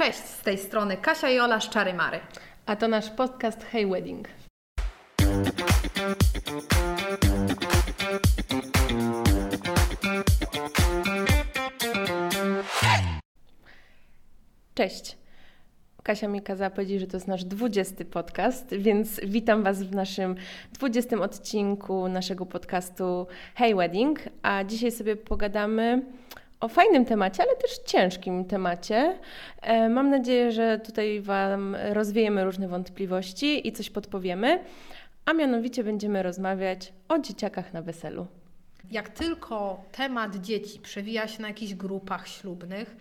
Cześć, z tej strony Kasia i Ola z Czary Mary. A to nasz podcast Hey Wedding. Cześć. Kasia mi kazała powiedzieć, że to jest nasz 20 podcast, więc witam Was w naszym 20 odcinku naszego podcastu Hey Wedding. A dzisiaj sobie pogadamy o fajnym temacie, ale też ciężkim temacie. E, mam nadzieję, że tutaj Wam rozwiejemy różne wątpliwości i coś podpowiemy, a mianowicie będziemy rozmawiać o dzieciakach na weselu. Jak tylko temat dzieci przewija się na jakichś grupach ślubnych,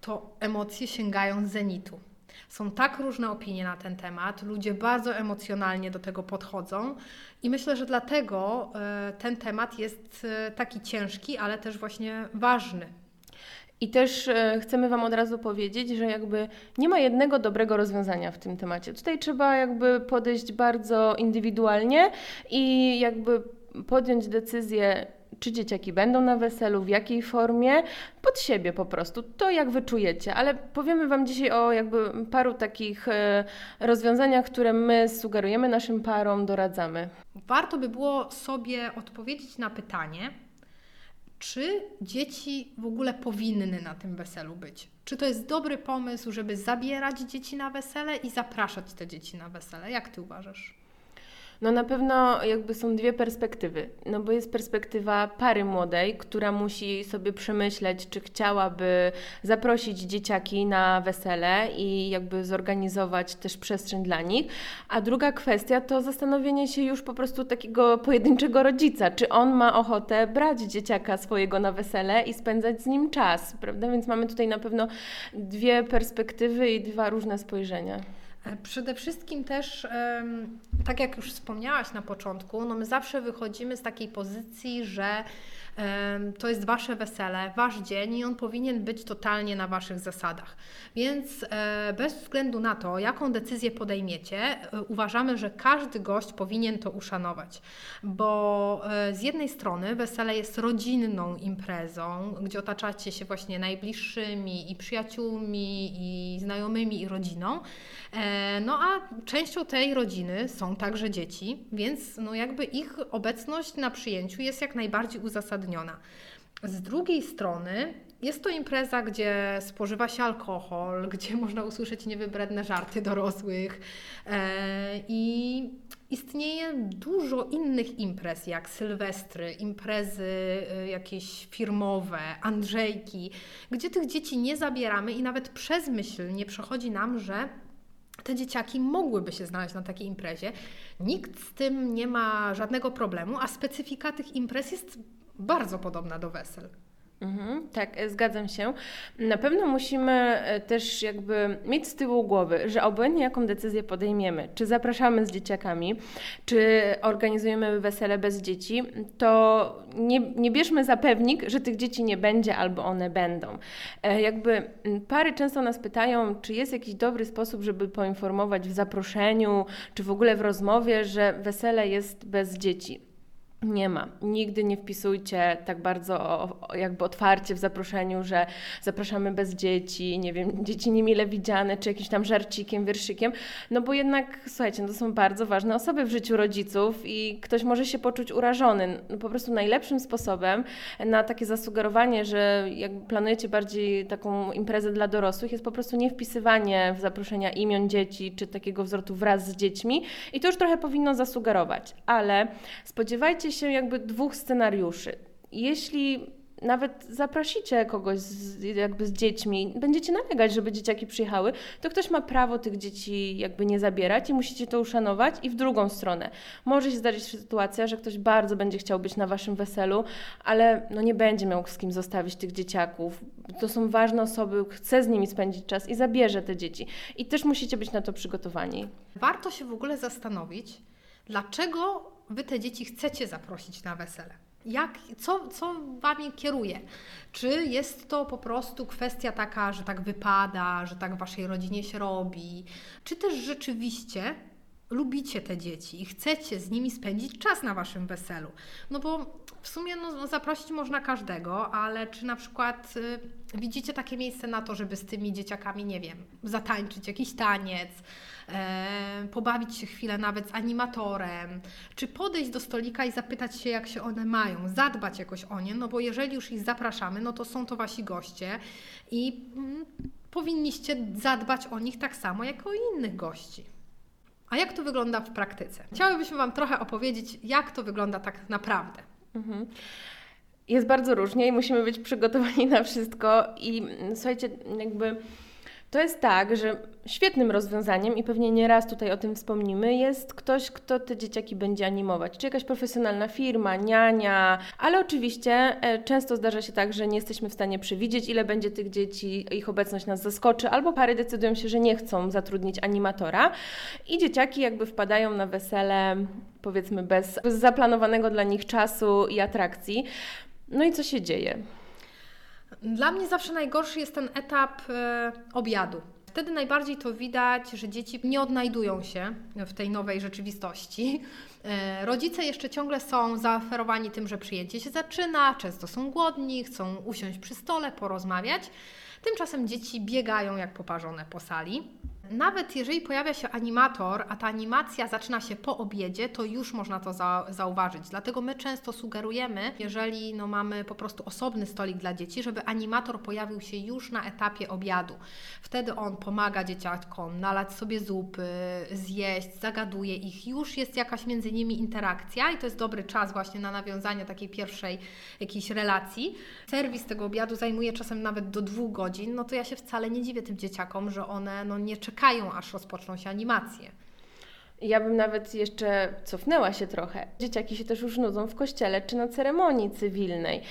to emocje sięgają zenitu. Są tak różne opinie na ten temat, ludzie bardzo emocjonalnie do tego podchodzą i myślę, że dlatego e, ten temat jest e, taki ciężki, ale też właśnie ważny. I też e, chcemy Wam od razu powiedzieć, że jakby nie ma jednego dobrego rozwiązania w tym temacie. Tutaj trzeba jakby podejść bardzo indywidualnie i jakby podjąć decyzję, czy dzieciaki będą na weselu, w jakiej formie, pod siebie po prostu, to jak wyczujecie. Ale powiemy Wam dzisiaj o jakby paru takich e, rozwiązaniach, które my sugerujemy naszym parom, doradzamy. Warto by było sobie odpowiedzieć na pytanie, czy dzieci w ogóle powinny na tym weselu być? Czy to jest dobry pomysł, żeby zabierać dzieci na wesele i zapraszać te dzieci na wesele? Jak Ty uważasz? No na pewno jakby są dwie perspektywy. No bo jest perspektywa pary młodej, która musi sobie przemyśleć, czy chciałaby zaprosić dzieciaki na wesele i jakby zorganizować też przestrzeń dla nich. A druga kwestia to zastanowienie się już po prostu takiego pojedynczego rodzica, czy on ma ochotę brać dzieciaka swojego na wesele i spędzać z nim czas, prawda? Więc mamy tutaj na pewno dwie perspektywy i dwa różne spojrzenia. E, przede wszystkim też, tak jak już wspomniałaś na początku, no my zawsze wychodzimy z takiej pozycji, że to jest Wasze wesele, Wasz dzień i on powinien być totalnie na Waszych zasadach. Więc e, bez względu na to, jaką decyzję podejmiecie, e, uważamy, że każdy gość powinien to uszanować, bo e, z jednej strony wesele jest rodzinną imprezą, gdzie otaczacie się właśnie najbliższymi i przyjaciółmi, i znajomymi, i rodziną. No a częścią tej rodziny są także dzieci, więc no jakby ich obecność na przyjęciu jest jak najbardziej uzasadniona z drugiej strony jest to impreza, gdzie spożywa się alkohol, gdzie można usłyszeć niewybredne żarty dorosłych e, i istnieje dużo innych imprez, jak sylwestry, imprezy e, jakieś firmowe, Andrzejki, gdzie tych dzieci nie zabieramy i nawet przez myśl nie przechodzi nam, że te dzieciaki mogłyby się znaleźć na takiej imprezie. Nikt z tym nie ma żadnego problemu, a specyfika tych imprez jest bardzo podobna do wesel. Mhm, tak, e, zgadzam się. Na pewno musimy e, też jakby mieć z tyłu głowy, że obojętnie jaką decyzję podejmiemy, czy zapraszamy z dzieciakami, czy organizujemy wesele bez dzieci, to nie, nie bierzmy za pewnik, że tych dzieci nie będzie albo one będą. E, jakby pary często nas pytają, czy jest jakiś dobry sposób, żeby poinformować w zaproszeniu, czy w ogóle w rozmowie, że wesele jest bez dzieci. Nie ma. Nigdy nie wpisujcie tak bardzo jakby otwarcie w zaproszeniu, że zapraszamy bez dzieci, nie wiem, dzieci niemile widziane, czy jakimś tam żarcikiem, wierszykiem, no bo jednak, słuchajcie, no to są bardzo ważne osoby w życiu rodziców i ktoś może się poczuć urażony. No po prostu najlepszym sposobem na takie zasugerowanie, że jak planujecie bardziej taką imprezę dla dorosłych, jest po prostu nie wpisywanie w zaproszenia imion dzieci, czy takiego wzrotu wraz z dziećmi i to już trochę powinno zasugerować, ale spodziewajcie się jakby dwóch scenariuszy. Jeśli nawet zaprosicie kogoś z, jakby z dziećmi, będziecie nalegać, żeby dzieciaki przyjechały, to ktoś ma prawo tych dzieci jakby nie zabierać i musicie to uszanować. I w drugą stronę może się zdarzyć sytuacja, że ktoś bardzo będzie chciał być na waszym weselu, ale no nie będzie miał z kim zostawić tych dzieciaków. To są ważne osoby, chce z nimi spędzić czas i zabierze te dzieci. I też musicie być na to przygotowani. Warto się w ogóle zastanowić, dlaczego Wy te dzieci chcecie zaprosić na wesele? Jak, co, co Wami kieruje? Czy jest to po prostu kwestia taka, że tak wypada, że tak w Waszej rodzinie się robi? Czy też rzeczywiście lubicie te dzieci i chcecie z nimi spędzić czas na waszym weselu. No bo w sumie no, zaprosić można każdego, ale czy na przykład y, widzicie takie miejsce na to, żeby z tymi dzieciakami, nie wiem, zatańczyć jakiś taniec, e, pobawić się chwilę nawet z animatorem, czy podejść do stolika i zapytać się, jak się one mają, zadbać jakoś o nie, no bo jeżeli już ich zapraszamy, no to są to wasi goście i mm, powinniście zadbać o nich tak samo jak o innych gości. A jak to wygląda w praktyce? Chciałybyśmy Wam trochę opowiedzieć, jak to wygląda tak naprawdę. Mhm. Jest bardzo różnie i musimy być przygotowani na wszystko. I mm, słuchajcie, jakby to jest tak, że świetnym rozwiązaniem, i pewnie nie raz tutaj o tym wspomnimy, jest ktoś, kto te dzieciaki będzie animować. Czy jakaś profesjonalna firma, niania, ale oczywiście e, często zdarza się tak, że nie jesteśmy w stanie przewidzieć, ile będzie tych dzieci, ich obecność nas zaskoczy, albo pary decydują się, że nie chcą zatrudnić animatora i dzieciaki jakby wpadają na wesele, powiedzmy, bez zaplanowanego dla nich czasu i atrakcji. No i co się dzieje? Dla mnie zawsze najgorszy jest ten etap e, obiadu. Wtedy najbardziej to widać, że dzieci nie odnajdują się w tej nowej rzeczywistości. E, rodzice jeszcze ciągle są zaoferowani tym, że przyjęcie się zaczyna, często są głodni, chcą usiąść przy stole, porozmawiać. Tymczasem dzieci biegają jak poparzone po sali. Nawet jeżeli pojawia się animator, a ta animacja zaczyna się po obiedzie, to już można to za, zauważyć. Dlatego my często sugerujemy, jeżeli no, mamy po prostu osobny stolik dla dzieci, żeby animator pojawił się już na etapie obiadu. Wtedy on pomaga dzieciakom nalać sobie zupy, zjeść, zagaduje ich. Już jest jakaś między nimi interakcja i to jest dobry czas właśnie na nawiązanie takiej pierwszej jakiejś relacji. Serwis tego obiadu zajmuje czasem nawet do dwóch godzin, no to ja się wcale nie dziwię tym dzieciakom, że one no, nie czekają czekają, aż rozpoczną się animacje. Ja bym nawet jeszcze cofnęła się trochę. Dzieciaki się też już nudzą w kościele czy na ceremonii cywilnej.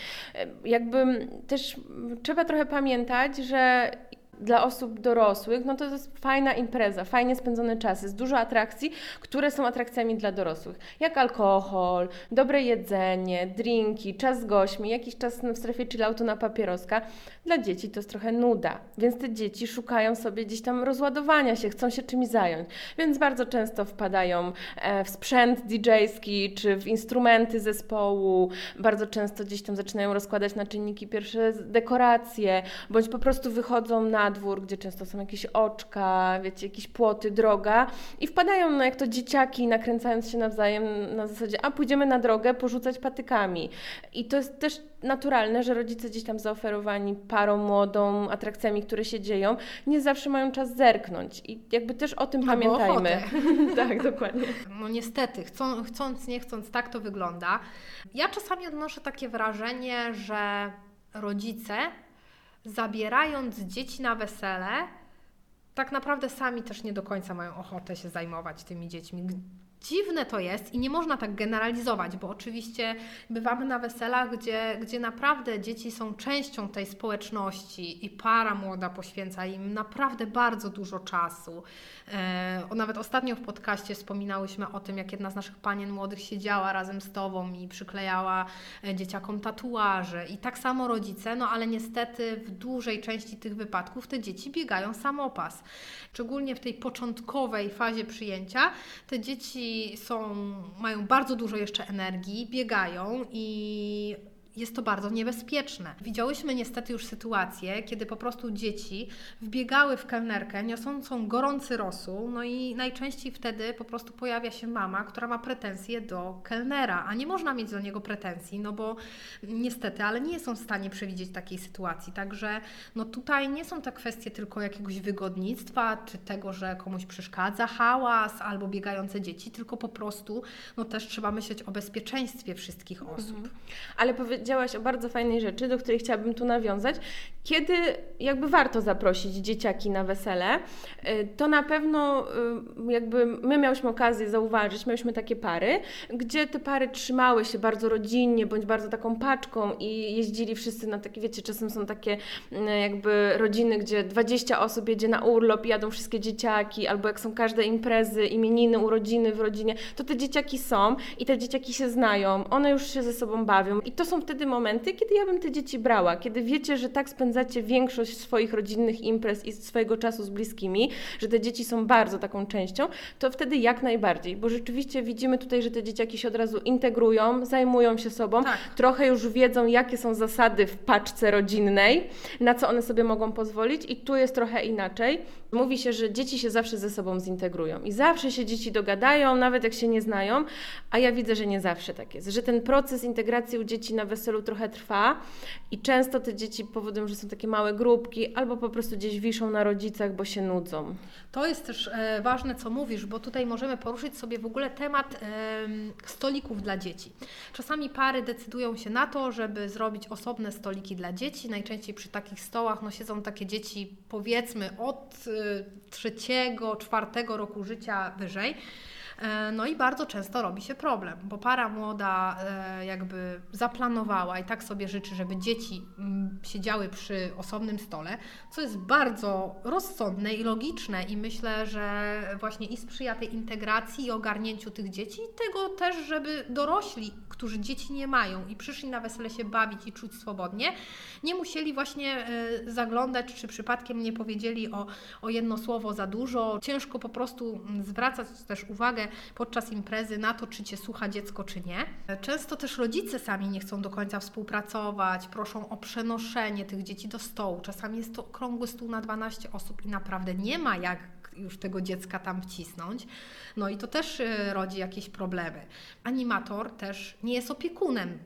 Jakby też trzeba trochę pamiętać, że dla osób dorosłych, no to jest fajna impreza, fajnie spędzone czasy, jest dużo atrakcji, które są atrakcjami dla dorosłych, jak alkohol, dobre jedzenie, drinki, czas z gośćmi, jakiś czas w strefie chilloutu na papieroska. Dla dzieci to jest trochę nuda, więc te dzieci szukają sobie gdzieś tam rozładowania się, chcą się czymś zająć, więc bardzo często wpadają e, w sprzęt DJ-ski czy w instrumenty zespołu, bardzo często gdzieś tam zaczynają rozkładać na czynniki pierwsze dekoracje, bądź po prostu wychodzą na dwór, gdzie często są jakieś oczka, wiecie, jakieś płoty, droga i wpadają, no jak to dzieciaki, nakręcając się nawzajem na zasadzie, a pójdziemy na drogę porzucać patykami. I to jest też naturalne, że rodzice gdzieś tam zaoferowani parą młodą, atrakcjami, które się dzieją, nie zawsze mają czas zerknąć. I jakby też o tym Albo pamiętajmy. tak, dokładnie. No niestety, chcą, chcąc, nie chcąc, tak to wygląda. Ja czasami odnoszę takie wrażenie, że rodzice zabierając dzieci na wesele, tak naprawdę sami też nie do końca mają ochotę się zajmować tymi dziećmi. Dziwne to jest i nie można tak generalizować, bo oczywiście bywamy na weselach, gdzie, gdzie naprawdę dzieci są częścią tej społeczności i para młoda poświęca im naprawdę bardzo dużo czasu. E, nawet ostatnio w podcaście wspominałyśmy o tym, jak jedna z naszych panien młodych siedziała razem z Tobą i przyklejała e, dzieciakom tatuaże. I tak samo rodzice, no ale niestety w dużej części tych wypadków te dzieci biegają samopas. Szczególnie w tej początkowej fazie przyjęcia te dzieci są, mają bardzo dużo jeszcze energii, biegają i jest to bardzo niebezpieczne. Widziałyśmy niestety już sytuacje, kiedy po prostu dzieci wbiegały w kelnerkę niosącą gorący rosół, no i najczęściej wtedy po prostu pojawia się mama, która ma pretensje do kelnera, a nie można mieć do niego pretensji, no bo niestety, ale nie są w stanie przewidzieć takiej sytuacji. Także no tutaj nie są to kwestie tylko jakiegoś wygodnictwa, czy tego, że komuś przeszkadza hałas albo biegające dzieci, tylko po prostu no też trzeba myśleć o bezpieczeństwie wszystkich osób. Mhm. Ale powiedz powiedziałaś o bardzo fajnej rzeczy, do której chciałabym tu nawiązać. Kiedy jakby warto zaprosić dzieciaki na wesele, y, to na pewno y, jakby my miałyśmy okazję zauważyć, miałyśmy takie pary, gdzie te pary trzymały się bardzo rodzinnie, bądź bardzo taką paczką i jeździli wszyscy na takie, wiecie, czasem są takie y, jakby rodziny, gdzie 20 osób jedzie na urlop i jadą wszystkie dzieciaki, albo jak są każde imprezy, imieniny, urodziny w rodzinie, to te dzieciaki są i te dzieciaki się znają, one już się ze sobą bawią i to są wtedy wtedy momenty, kiedy ja bym te dzieci brała, kiedy wiecie, że tak spędzacie większość swoich rodzinnych imprez i swojego czasu z bliskimi, że te dzieci są bardzo taką częścią, to wtedy jak najbardziej, bo rzeczywiście widzimy tutaj, że te dzieciaki się od razu integrują, zajmują się sobą, Tak. trochę już wiedzą, jakie są zasady w paczce rodzinnej, na co one sobie mogą pozwolić i tu jest trochę inaczej. Mówi się, że dzieci się zawsze ze sobą zintegrują i zawsze się dzieci dogadają, nawet jak się nie znają, a ja widzę, że nie zawsze tak jest, że ten proces integracji u dzieci na weselu trochę trwa i często te dzieci powodują, że są takie małe grupki albo po prostu gdzieś wiszą na rodzicach, bo się nudzą. To jest też e, ważne, co mówisz, bo tutaj możemy poruszyć sobie w ogóle temat em, stolików dla dzieci. Czasami pary decydują się na to, żeby zrobić osobne stoliki dla dzieci. Najczęściej przy takich stołach no, siedzą takie dzieci, powiedzmy, od e, trzeciego, czwartego roku życia wyżej. E, No i bardzo często robi się problem, bo para młoda e, jakby zaplanowała i tak sobie życzy, żeby dzieci mm, siedziały przy osobnym stole, co jest bardzo rozsądne i logiczne i myślę, że właśnie i sprzyja tej integracji i ogarnięciu tych dzieci i tego też, żeby dorośli, którzy dzieci nie mają i przyszli na wesele się bawić i czuć swobodnie, nie musieli właśnie e, zaglądać, czy przypadkiem nie powiedzieli o, o jedno słowo za dużo. Ciężko po prostu mm, zwracać też uwagę podczas imprezy na to, czy Cię słucha dziecko, czy nie. Często też rodzice sami nie chcą do końca współpracować, proszą o przenoszenie tych dzieci do stołu. Czasami jest to okrągły stół na 12 osób i naprawdę nie ma jak już tego dziecka tam wcisnąć. No i to też y, rodzi jakieś problemy. Animator też nie jest opiekunem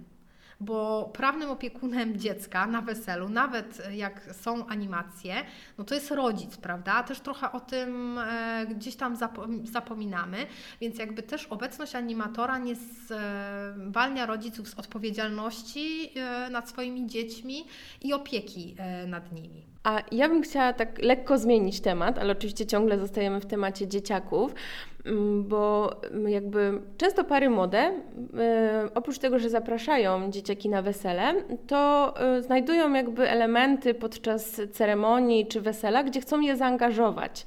bo prawnym opiekunem dziecka na weselu, nawet jak są animacje, no to jest rodzic, prawda? Też trochę o tym e, gdzieś tam zapo- zapominamy, więc jakby też obecność animatora nie zwalnia rodziców z odpowiedzialności e, nad swoimi dziećmi i opieki e, nad nimi. A ja bym chciała tak lekko zmienić temat, ale oczywiście ciągle zostajemy w temacie dzieciaków, bo mm, jakby często pary młode, y, oprócz tego, że zapraszają dzieciaki na wesele, to y, znajdują jakby elementy podczas ceremonii czy wesela, gdzie chcą je zaangażować.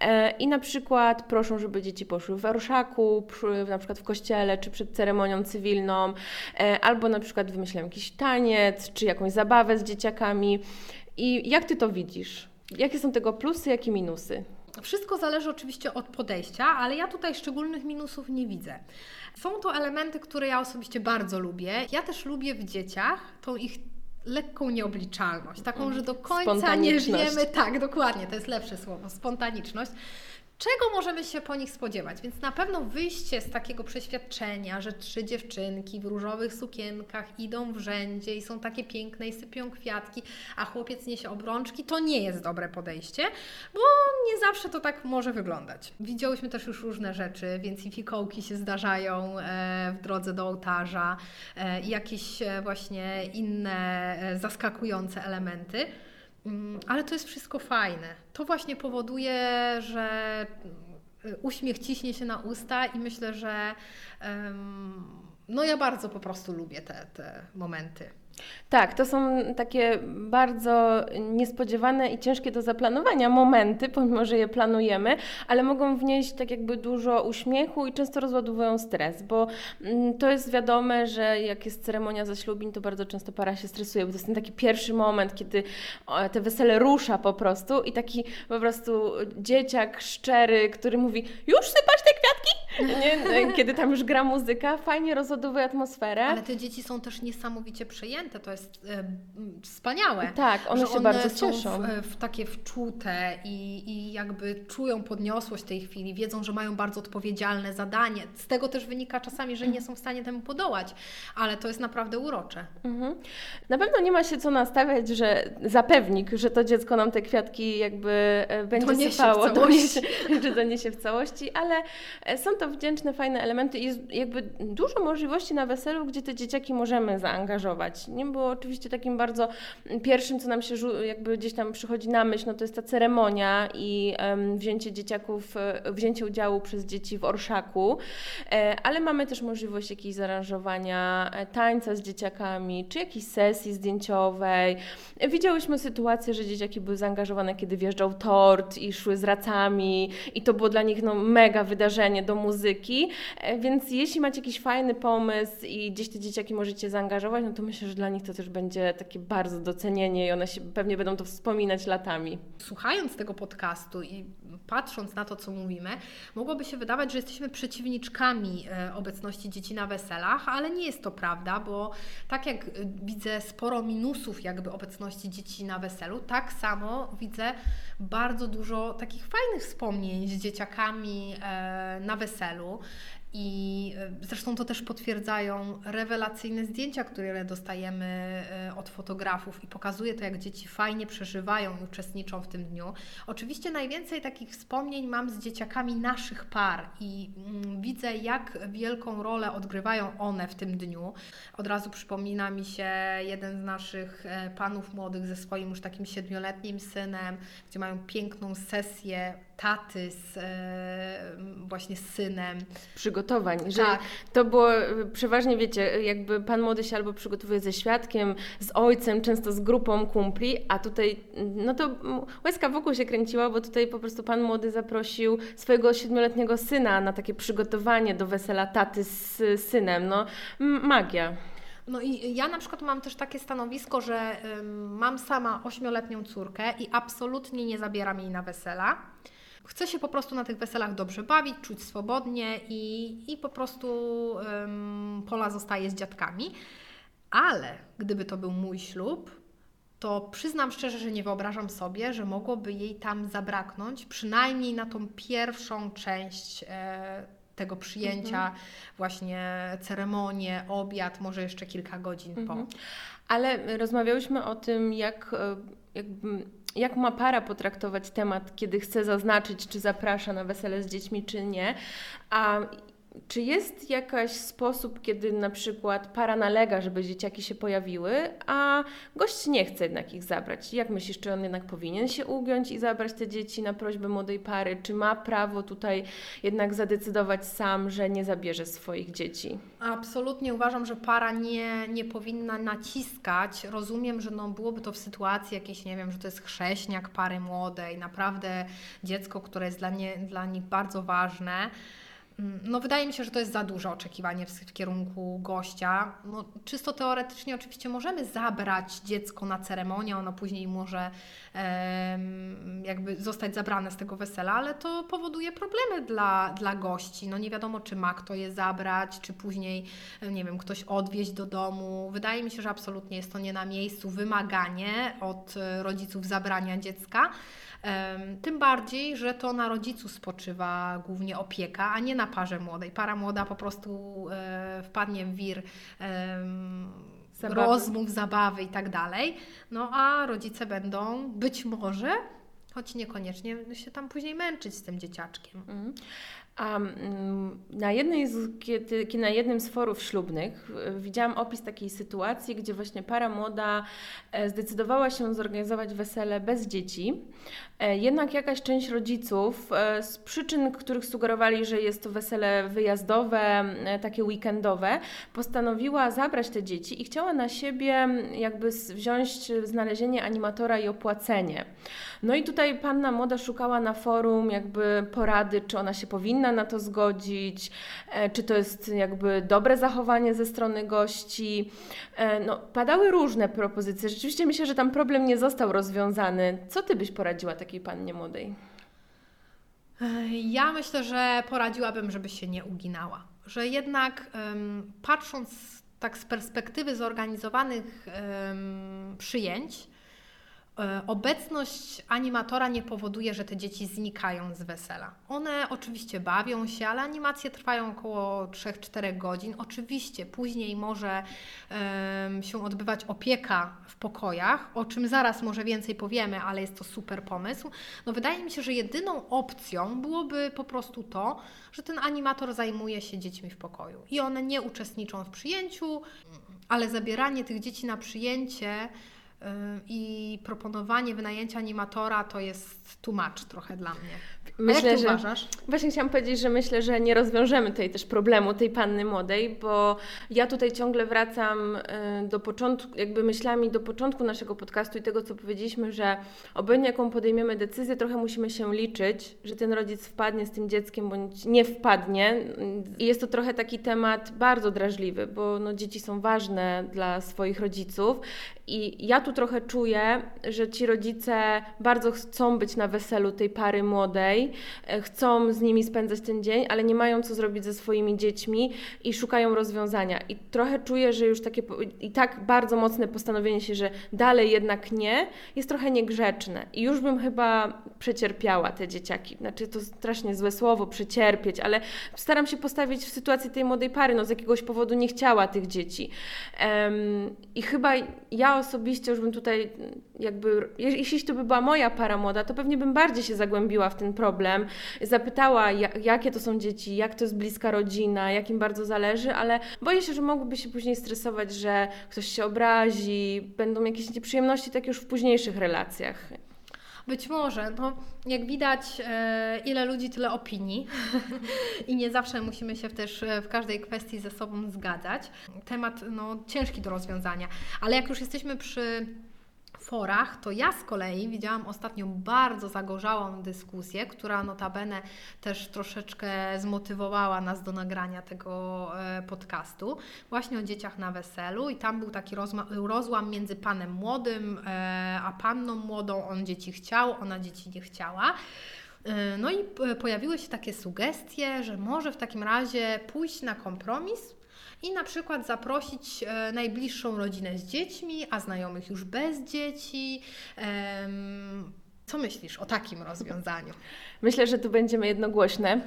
E, I na przykład proszą, żeby dzieci poszły w orszaku, na przykład w kościele, czy przed ceremonią cywilną, e, albo na przykład wymyślają jakiś taniec, czy jakąś zabawę z dzieciakami. I jak Ty to widzisz? Jakie są tego plusy, jakie minusy? Wszystko zależy oczywiście od podejścia, ale ja tutaj szczególnych minusów nie widzę. Są to elementy, które ja osobiście bardzo lubię. Ja też lubię w dzieciach tą ich lekką nieobliczalność, taką, że do końca nie wiemy, tak, dokładnie, to jest lepsze słowo, spontaniczność. Czego możemy się po nich spodziewać? Więc na pewno wyjście z takiego przeświadczenia, że trzy dziewczynki w różowych sukienkach idą w rzędzie i są takie piękne i sypią kwiatki, a chłopiec niesie obrączki, to nie jest dobre podejście, bo nie zawsze to tak może wyglądać. Widziałyśmy też już różne rzeczy, więc i fikołki się zdarzają e, w drodze do ołtarza e, i jakieś e, właśnie inne zaskakujące elementy. Mm, Ale to jest wszystko fajne. To właśnie powoduje, że mm, uśmiech ciśnie się na usta i myślę, że no ja bardzo po prostu lubię te, te momenty. Tak, to są takie bardzo niespodziewane i ciężkie do zaplanowania momenty, pomimo że je planujemy, ale mogą wnieść tak jakby dużo uśmiechu i często rozładowują stres, bo mm, to jest wiadome, że jak jest ceremonia zaślubin, to bardzo często para się stresuje, bo to jest ten taki pierwszy moment, kiedy te wesele rusza po prostu i taki po prostu dzieciak szczery, który mówi już sypać te? Nie? Kiedy tam już gra muzyka, fajnie rozładowuje atmosferę. Ale te dzieci są też niesamowicie przejęte, to jest m, wspaniałe. Tak, one się bardzo są cieszą. W, e, w takie wczute i, i jakby czują podniosłość tej chwili, wiedzą, że mają bardzo odpowiedzialne zadanie. Z tego też wynika czasami, że nie są w stanie temu podołać, ale to jest naprawdę urocze. Mhm. Na pewno nie ma się co nastawiać, że zapewnik, że to dziecko nam te kwiatki jakby e, będzie Doniesie sypało, doniesie, że doniesie w całości, ale e, są to wdzięczne, fajne elementy i jest jakby dużo możliwości na weselu, gdzie te dzieciaki możemy zaangażować. Nie było oczywiście takim bardzo pierwszym, co nam się jakby gdzieś tam przychodzi na myśl, no to jest ta ceremonia i wzięcie dzieciaków, e, wzięcie udziału przez dzieci w orszaku, e, ale mamy też możliwość jakiejś zaaranżowania e, tańca z dzieciakami, czy jakiejś sesji zdjęciowej. Widziałyśmy sytuację, że dzieciaki były zaangażowane, kiedy wjeżdżał tort i szły z racami i to było dla nich no, mega wydarzenie do muzyki, muzyki, e, więc jeśli macie jakiś fajny pomysł i gdzieś te dzieciaki możecie zaangażować, no to myślę, że dla nich to też będzie takie bardzo docenienie i one się pewnie będą to wspominać latami. Słuchając tego podcastu i patrząc na to, co mówimy, mogłoby się wydawać, że jesteśmy przeciwniczkami e, obecności dzieci na weselach, ale nie jest to prawda, bo tak jak e, widzę sporo minusów jakby obecności dzieci na weselu, tak samo widzę bardzo dużo takich fajnych wspomnień z dzieciakami e, na weselu. I e, zresztą to też potwierdzają rewelacyjne zdjęcia, które dostajemy e, od fotografów i pokazuje to, jak dzieci fajnie przeżywają i uczestniczą w tym dniu. Oczywiście najwięcej takich wspomnień mam z dzieciakami naszych par i mm, widzę, jak wielką rolę odgrywają one w tym dniu. Od razu przypomina mi się jeden z naszych e, panów młodych ze swoim już takim siedmioletnim synem, gdzie mają piękną sesję taty z e, właśnie z synem. Przygotowań, że tak. to było przeważnie, wiecie, jakby pan młody się albo przygotowuje ze świadkiem, z ojcem, często z grupą kumpli, a tutaj, no to łezka wokół się kręciła, bo tutaj po prostu pan młody zaprosił swojego siedmioletniego syna na takie przygotowanie do wesela taty z synem. No, magia. No i ja na przykład mam też takie stanowisko, że mam sama ośmioletnią córkę i absolutnie nie zabieram jej na wesela. Chcę się po prostu na tych weselach dobrze bawić, czuć swobodnie i, i po prostu um, Pola zostaje z dziadkami. Ale gdyby to był mój ślub, to przyznam szczerze, że nie wyobrażam sobie, że mogłoby jej tam zabraknąć, przynajmniej na tą pierwszą część e, tego przyjęcia, mhm. właśnie ceremonię, obiad, może jeszcze kilka godzin mhm. po. Ale rozmawiałyśmy o tym, jak e, jakby jak ma para potraktować temat, kiedy chce zaznaczyć, czy zaprasza na wesele z dziećmi, czy nie. A czy jest jakiś sposób, kiedy na przykład para nalega, żeby dzieciaki się pojawiły, a gość nie chce jednak ich zabrać? Jak myślisz, czy on jednak powinien się ugiąć i zabrać te dzieci na prośbę młodej pary? Czy ma prawo tutaj jednak zadecydować sam, że nie zabierze swoich dzieci? Absolutnie uważam, że para nie, nie powinna naciskać. Rozumiem, że no byłoby to w sytuacji jakiejś, nie wiem, że to jest chrześniak pary młodej, naprawdę dziecko, które jest dla, nie, dla nich bardzo ważne no wydaje mi się, że to jest za duże oczekiwanie w, w kierunku gościa. No, czysto teoretycznie oczywiście możemy zabrać dziecko na ceremonię, ono później może jakby zostać zabrane z tego wesela, ale to powoduje problemy dla, dla gości. No nie wiadomo, czy ma kto je zabrać, czy później, nie wiem, ktoś odwieźć do domu. Wydaje mi się, że absolutnie jest to nie na miejscu wymaganie od e, rodziców zabrania dziecka. Tym bardziej, że to na rodzicu spoczywa głównie opieka, a nie na parze młodej. Para młoda po prostu e, wpadnie w wir zabawy. rozmów, zabawy i tak dalej. No a rodzice będą być może, choć niekoniecznie, się tam później męczyć z tym dzieciaczkiem. Mhm. A mm, na, jednej z, kiedy, na jednym z forów ślubnych e, widziałam opis takiej sytuacji, gdzie właśnie para młoda e, zdecydowała się zorganizować wesele bez dzieci. E, jednak jakaś część rodziców z przyczyn, których sugerowali, że jest to wesele wyjazdowe, takie weekendowe, postanowiła zabrać te dzieci i chciała na siebie jakby wziąć znalezienie animatora i opłacenie. No i tutaj panna młoda szukała na forum jakby porady, czy ona się powinna na to zgodzić, e, czy to jest jakby dobre zachowanie ze strony gości. E, no, padały różne propozycje. Rzeczywiście myślę, że tam problem nie został rozwiązany. Co ty byś poradziła takiej pannie młodej? Ja myślę, że poradziłabym, żeby się nie uginała. Że jednak patrząc tak z perspektywy zorganizowanych przyjęć, obecność animatora nie powoduje, że te dzieci znikają z wesela. One oczywiście bawią się, ale animacje trwają około 3-4 godzin. Oczywiście później może um, się odbywać opieka w pokojach, o czym zaraz może więcej powiemy, ale jest to super pomysł. No wydaje mi się, że jedyną opcją byłoby po prostu to, że ten animator zajmuje się dziećmi w pokoju i one nie uczestniczą w przyjęciu, ale zabieranie tych dzieci na przyjęcie i proponowanie wynajęcia animatora to jest tłumacz trochę dla mnie. Myślę, jak że uważasz? Właśnie chciałam powiedzieć, że myślę, że nie rozwiążemy tutaj też problemu tej panny młodej, bo ja tutaj ciągle wracam y, do początku, jakby myślami do początku naszego podcastu i tego, co powiedzieliśmy, że obojętnie jaką podejmiemy decyzję, trochę musimy się liczyć, że ten rodzic wpadnie z tym dzieckiem bądź nie wpadnie. I jest to trochę taki temat bardzo drażliwy, bo no, dzieci są ważne dla swoich rodziców i ja tu trochę czuję, że ci rodzice bardzo chcą być na weselu tej pary młodej, e, chcą z nimi spędzać ten dzień, ale nie mają co zrobić ze swoimi dziećmi i szukają rozwiązania. I trochę czuję, że już takie i tak bardzo mocne postanowienie się, że dalej jednak nie, jest trochę niegrzeczne. I już bym chyba przecierpiała te dzieciaki. Znaczy to strasznie złe słowo, przecierpieć, ale staram się postawić w sytuacji tej młodej pary, no z jakiegoś powodu nie chciała tych dzieci. Um, I chyba ja osobiście już bym tutaj jakby, jeśli to by była moja para młoda, to pewnie bym bardziej się zagłębiła w ten problem, zapytała jakie to są dzieci, jak to jest bliska rodzina, jak im bardzo zależy, ale boję się, że mogłyby się później stresować, że ktoś się obrazi, będą jakieś nieprzyjemności tak już w późniejszych relacjach. Być może. No, jak widać, e, ile ludzi, tyle opinii i nie zawsze musimy się też e, w każdej kwestii ze sobą zgadzać. Temat no, ciężki do rozwiązania, ale jak już jesteśmy przy forach, to ja z kolei widziałam ostatnio bardzo zagorzałą dyskusję, która notabene też troszeczkę zmotywowała nas do nagrania tego e, podcastu, właśnie o dzieciach na weselu i tam był taki rozłam między panem młodym e, a panną młodą. On dzieci chciał, ona dzieci nie chciała. E, no i pojawiły się takie sugestie, że może w takim razie pójść na kompromis, i na przykład zaprosić e, najbliższą rodzinę z dziećmi, a znajomych już bez dzieci. Co myślisz o takim rozwiązaniu? Myślę, że tu będziemy jednogłośne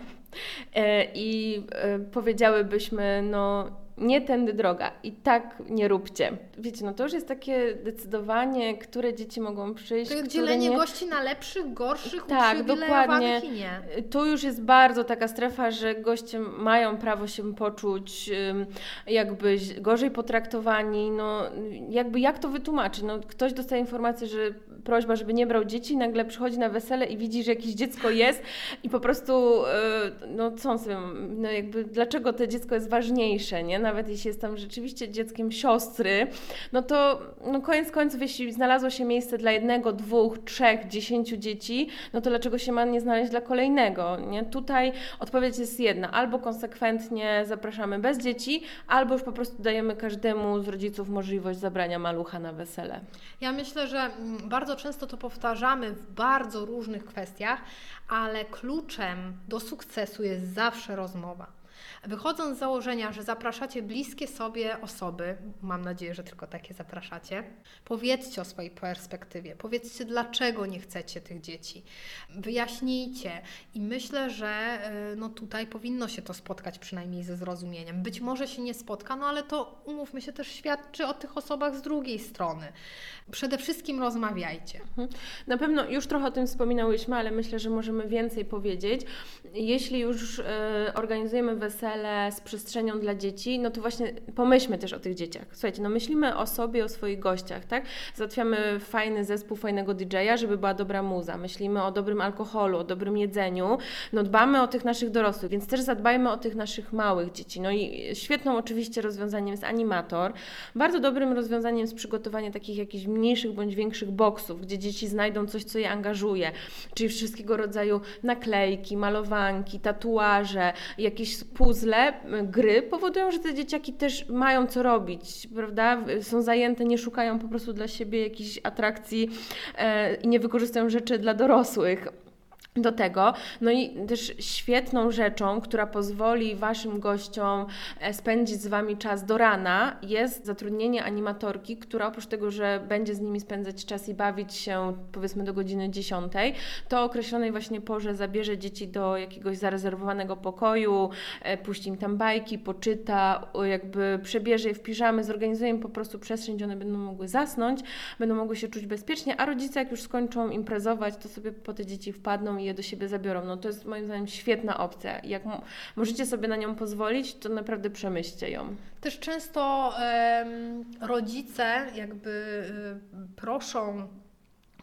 e, i e, powiedziałybyśmy, no nie tędy droga i tak nie róbcie. Wiecie, no to już jest takie decydowanie, które dzieci mogą przyjść. To dzielenie nie... gości na lepszych, gorszych, tak, dokładnie. i nie. Tu już jest bardzo taka strefa, że goście mają prawo się poczuć jakby gorzej potraktowani. No jakby jak to wytłumaczyć? No ktoś dostaje informację, że prośba, żeby nie brał dzieci, nagle przychodzi na wesele i widzi, że jakieś dziecko jest i po prostu, e, no co on sobie, no jakby dlaczego to dziecko jest ważniejsze, nie? Nawet jeśli jest tam rzeczywiście dzieckiem siostry, no to no koniec końców, jeśli znalazło się miejsce dla jednego, dwóch, trzech, dziesięciu dzieci, no to dlaczego się ma nie znaleźć dla kolejnego, nie? Tutaj odpowiedź jest jedna, albo konsekwentnie zapraszamy bez dzieci, albo już po prostu dajemy każdemu z rodziców możliwość zabrania malucha na wesele. Ja myślę, że mm, bardzo bardzo często to powtarzamy w bardzo różnych kwestiach, ale kluczem do sukcesu jest zawsze rozmowa. Wychodząc z założenia, że zapraszacie bliskie sobie osoby, mam nadzieję, że tylko takie zapraszacie, powiedzcie o swojej perspektywie, powiedzcie, dlaczego nie chcecie tych dzieci, wyjaśnijcie i myślę, że y, no tutaj powinno się to spotkać przynajmniej ze zrozumieniem. Być może się nie spotka, no ale to umówmy się też świadczy o tych osobach z drugiej strony. Przede wszystkim rozmawiajcie. Mhm. Na pewno już trochę o tym wspominałyśmy, ale myślę, że możemy więcej powiedzieć. Jeśli już y, organizujemy wesele, wesele z przestrzenią dla dzieci, no to właśnie pomyślmy też o tych dzieciach. Słuchajcie, no myślimy o sobie, o swoich gościach, tak? Załatwiamy fajny zespół, fajnego DJ-a, żeby była dobra muza. Myślimy o dobrym alkoholu, o dobrym jedzeniu. No dbamy o tych naszych dorosłych, więc też zadbajmy o tych naszych małych dzieci. No i świetną oczywiście rozwiązaniem jest animator. Bardzo dobrym rozwiązaniem jest przygotowanie takich jakichś mniejszych bądź większych boksów, gdzie dzieci znajdą coś, co je angażuje, czyli wszystkiego rodzaju naklejki, malowanki, tatuaże, jakieś puzzle, puzzle, gry powodują, że te dzieciaki też mają co robić, prawda? Są zajęte, nie szukają po prostu dla siebie jakichś atrakcji e, i nie wykorzystują rzeczy dla dorosłych do tego. No i też świetną rzeczą, która pozwoli Waszym gościom e, spędzić z Wami czas do rana, jest zatrudnienie animatorki, która oprócz tego, że będzie z nimi spędzać czas i bawić się powiedzmy do godziny 10, to o określonej właśnie porze zabierze dzieci do jakiegoś zarezerwowanego pokoju, e, puści im tam bajki, poczyta, jakby przebierze je w piżamy, zorganizuje im po prostu przestrzeń, gdzie one będą mogły zasnąć, będą mogły się czuć bezpiecznie, a rodzice jak już skończą imprezować, to sobie po te dzieci wpadną je do siebie zabiorą. No to jest moim zdaniem świetna opcja. Jak możecie sobie na nią pozwolić, to naprawdę przemyślcie ją. Też często rodzice jakby y, proszą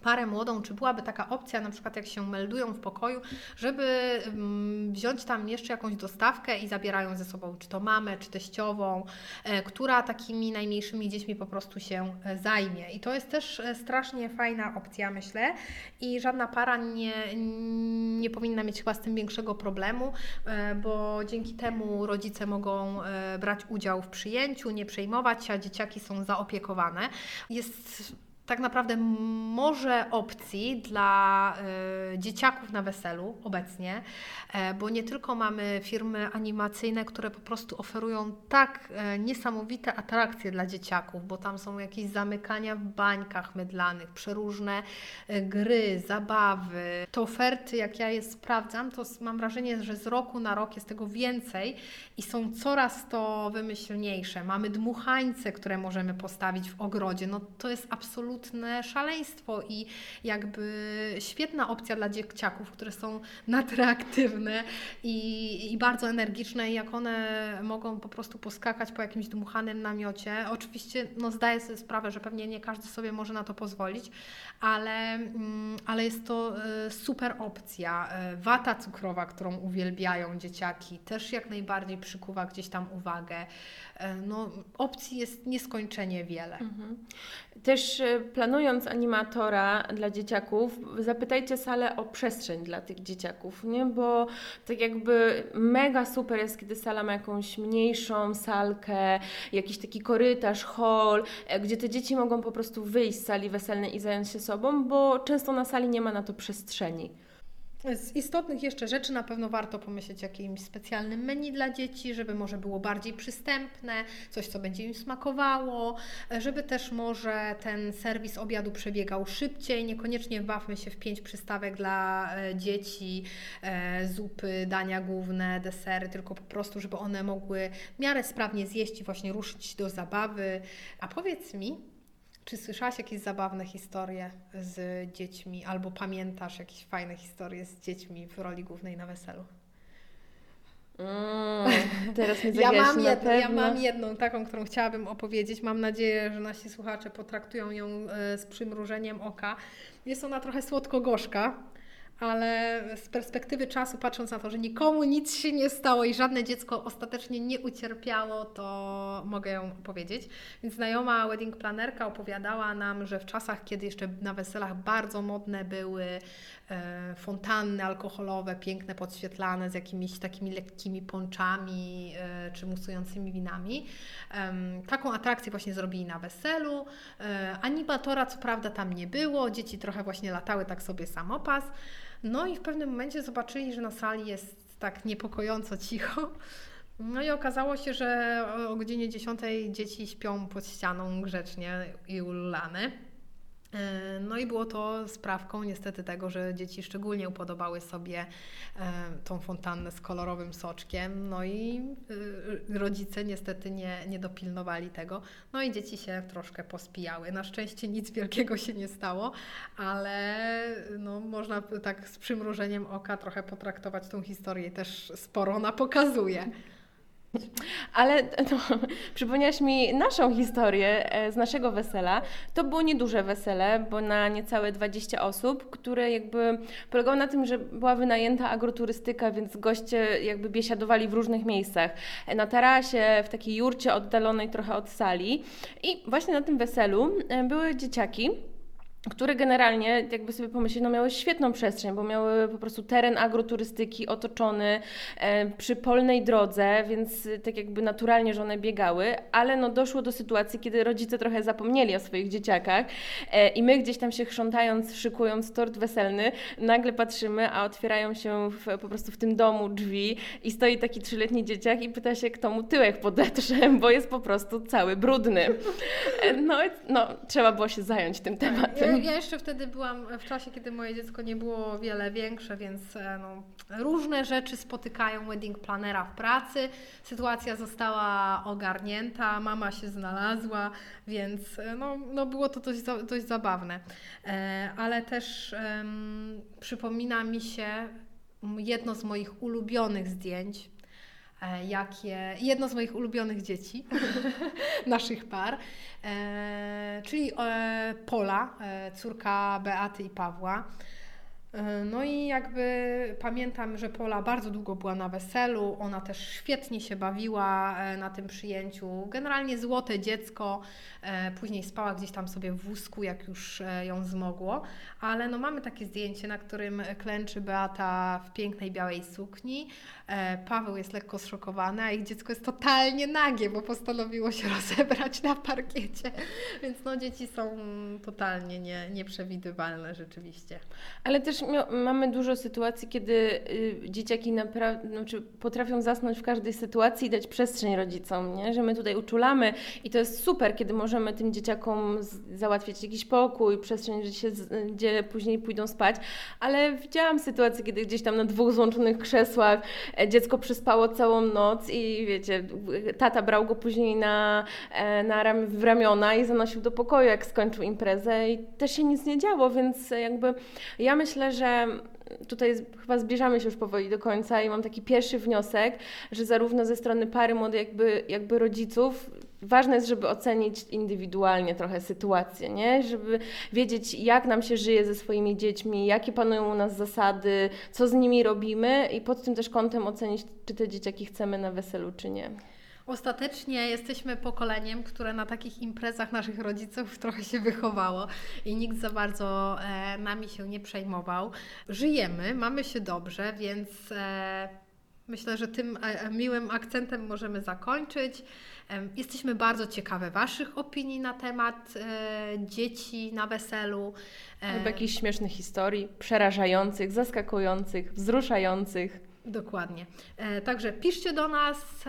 parę młodą, czy byłaby taka opcja, na przykład jak się meldują w pokoju, żeby mm, wziąć tam jeszcze jakąś dostawkę i zabierają ze sobą czy to mamę, czy teściową, e, która takimi najmniejszymi dziećmi po prostu się e, zajmie. I to jest też e, strasznie fajna opcja, myślę, i żadna para nie, nie powinna mieć chyba z tym większego problemu, bo dzięki temu rodzice mogą brać udział w przyjęciu, nie przejmować się, a dzieciaki są zaopiekowane. Jest tak naprawdę może opcji dla y, dzieciaków na weselu obecnie, e, bo nie tylko mamy firmy animacyjne, które po prostu oferują tak e, niesamowite atrakcje dla dzieciaków, bo tam są jakieś zamykania w bańkach mydlanych, przeróżne e, gry, zabawy. Te oferty, jak ja je sprawdzam, to mam wrażenie, że z roku na rok jest tego więcej i są coraz to wymyślniejsze. Mamy dmuchańce, które możemy postawić w ogrodzie. No to jest absolutnie absolutne szaleństwo i jakby świetna opcja dla dzieciaków, które są nadreaktywne i, i bardzo energiczne i jak one mogą po prostu poskakać po jakimś dmuchanym namiocie. Oczywiście no, zdaję sobie sprawę, że pewnie nie każdy sobie może na to pozwolić, ale, mm, ale jest to e, super opcja. E, wata cukrowa, którą uwielbiają dzieciaki, też jak najbardziej przykuwa gdzieś tam uwagę. E, no, opcji jest nieskończenie wiele. Mhm. Też e, planując animatora dla dzieciaków, zapytajcie salę o przestrzeń dla tych dzieciaków, nie? Bo tak jakby mega super jest, kiedy sala ma jakąś mniejszą salkę, jakiś taki korytarz, hall, e, gdzie te dzieci mogą po prostu wyjść z sali weselnej i zająć się sobą, bo często na sali nie ma na to przestrzeni. Z istotnych jeszcze rzeczy na pewno warto pomyśleć o jakimś specjalnym menu dla dzieci, żeby może było bardziej przystępne, coś co będzie im smakowało, żeby też może ten serwis obiadu przebiegał szybciej, niekoniecznie bawmy się w pięć przystawek dla e, dzieci, e, zupy, dania główne, desery, tylko po prostu, żeby one mogły w miarę sprawnie zjeść i właśnie ruszyć do zabawy. A powiedz mi, czy słyszałaś jakieś zabawne historie z dziećmi, albo pamiętasz jakieś fajne historie z dziećmi w roli głównej na weselu? Mm, teraz mnie ja mam, jedno, ja mam jedną taką, którą chciałabym opowiedzieć. Mam nadzieję, że nasi słuchacze potraktują ją e, z przymrużeniem oka. Jest ona trochę słodko-gorzka ale z perspektywy czasu, patrząc na to, że nikomu nic się nie stało i żadne dziecko ostatecznie nie ucierpiało, to mogę ją powiedzieć. Więc znajoma wedding planerka opowiadała nam, że w czasach, kiedy jeszcze na weselach bardzo modne były e, fontanny alkoholowe, piękne, podświetlane z jakimiś takimi lekkimi ponczami e, czy musującymi winami, e, taką atrakcję właśnie zrobili na weselu. E, animatora co prawda tam nie było, dzieci trochę właśnie latały tak sobie samopas. No i w pewnym momencie zobaczyli, że na sali jest tak niepokojąco cicho. No i okazało się, że o godzinie 10 dzieci śpią pod ścianą grzecznie i ululane. E, no i było to sprawką niestety tego, że dzieci szczególnie upodobały sobie e, tą fontannę z kolorowym soczkiem, no i e, rodzice niestety nie, nie dopilnowali tego, no i dzieci się troszkę pospijały. Na szczęście nic wielkiego się nie stało, ale no, można tak z przymrużeniem oka trochę potraktować tą historię, też sporo ona pokazuje. Ale no, przypomniałaś mi naszą historię e, z naszego wesela. To było nieduże wesele, bo na niecałe 20 osób, które jakby polegało na tym, że była wynajęta agroturystyka, więc goście jakby biesiadowali w różnych miejscach. E, na tarasie, w takiej jurcie oddalonej trochę od sali. I właśnie na tym weselu e, były dzieciaki, które generalnie, jakby sobie pomyśleć, no miały świetną przestrzeń, bo miały po prostu teren agroturystyki otoczony e, przy polnej drodze, więc e, tak jakby naturalnie, że one biegały, ale no doszło do sytuacji, kiedy rodzice trochę zapomnieli o swoich dzieciakach e, i my gdzieś tam się chrzątając, szykując tort weselny, nagle patrzymy, a otwierają się w, po prostu w tym domu drzwi i stoi taki trzyletni dzieciak i pyta się, kto mu tyłek podetrze, bo jest po prostu cały brudny. E, no, no trzeba było się zająć tym tematem. Ja jeszcze wtedy byłam w czasie, kiedy moje dziecko nie było o wiele większe, więc e, no, różne rzeczy spotykają wedding planera w pracy. Sytuacja została ogarnięta, mama się znalazła, więc e, no, no było to dość, dość zabawne. E, ale też um, przypomina mi się jedno z moich ulubionych zdjęć jakie, jedno z moich ulubionych dzieci, naszych par, e, czyli e, Pola, córka Beaty i Pawła. E, no i jakby pamiętam, że Pola bardzo długo była na weselu, ona też świetnie się bawiła e, na tym przyjęciu. Generalnie złote dziecko, e, później spała gdzieś tam sobie w wózku, jak już ją zmogło, ale no mamy takie zdjęcie, na którym klęczy Beata w pięknej białej sukni. Paweł jest lekko zszokowany, a ich dziecko jest totalnie nagie, bo postanowiło się rozebrać na parkiecie. Więc no dzieci są totalnie nie, nieprzewidywalne rzeczywiście. Ale też mamy dużo sytuacji, kiedy y, dzieciaki naprawdę znaczy potrafią zasnąć w każdej sytuacji i dać przestrzeń rodzicom, nie? że my tutaj uczulamy i to jest super, kiedy możemy tym dzieciakom załatwić jakiś pokój, przestrzeń, gdzie, się, gdzie później pójdą spać, ale widziałam sytuację, kiedy gdzieś tam na dwóch złączonych krzesłach e, dziecko przyspało całą noc i wiecie, tata brał go później na, e, na ram, w ramiona i zanosił do pokoju, jak skończył imprezę. I też się nic nie działo, więc jakby ja myślę, że tutaj chyba zbliżamy się już powoli do końca i mam taki pierwszy wniosek, że zarówno ze strony pary młodej, jakby, jakby rodziców, ważne jest, żeby ocenić indywidualnie trochę sytuację, nie? Żeby wiedzieć, jak nam się żyje ze swoimi dziećmi, jakie panują u nas zasady, co z nimi robimy i pod tym też kątem ocenić, czy te dzieciaki chcemy na weselu, czy nie. Ostatecznie jesteśmy pokoleniem, które na takich imprezach naszych rodziców trochę się wychowało i nikt za bardzo e, nami się nie przejmował. Żyjemy, mamy się dobrze, więc e, myślę, że tym miłym akcentem możemy zakończyć. Jesteśmy bardzo ciekawe Waszych opinii na temat e, dzieci na weselu. E, Albo jakichś śmiesznych historii, przerażających, zaskakujących, wzruszających. Dokładnie. E, także piszcie do nas,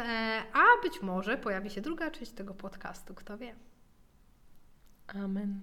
a być może pojawi się druga część tego podcastu, kto wie. Amen.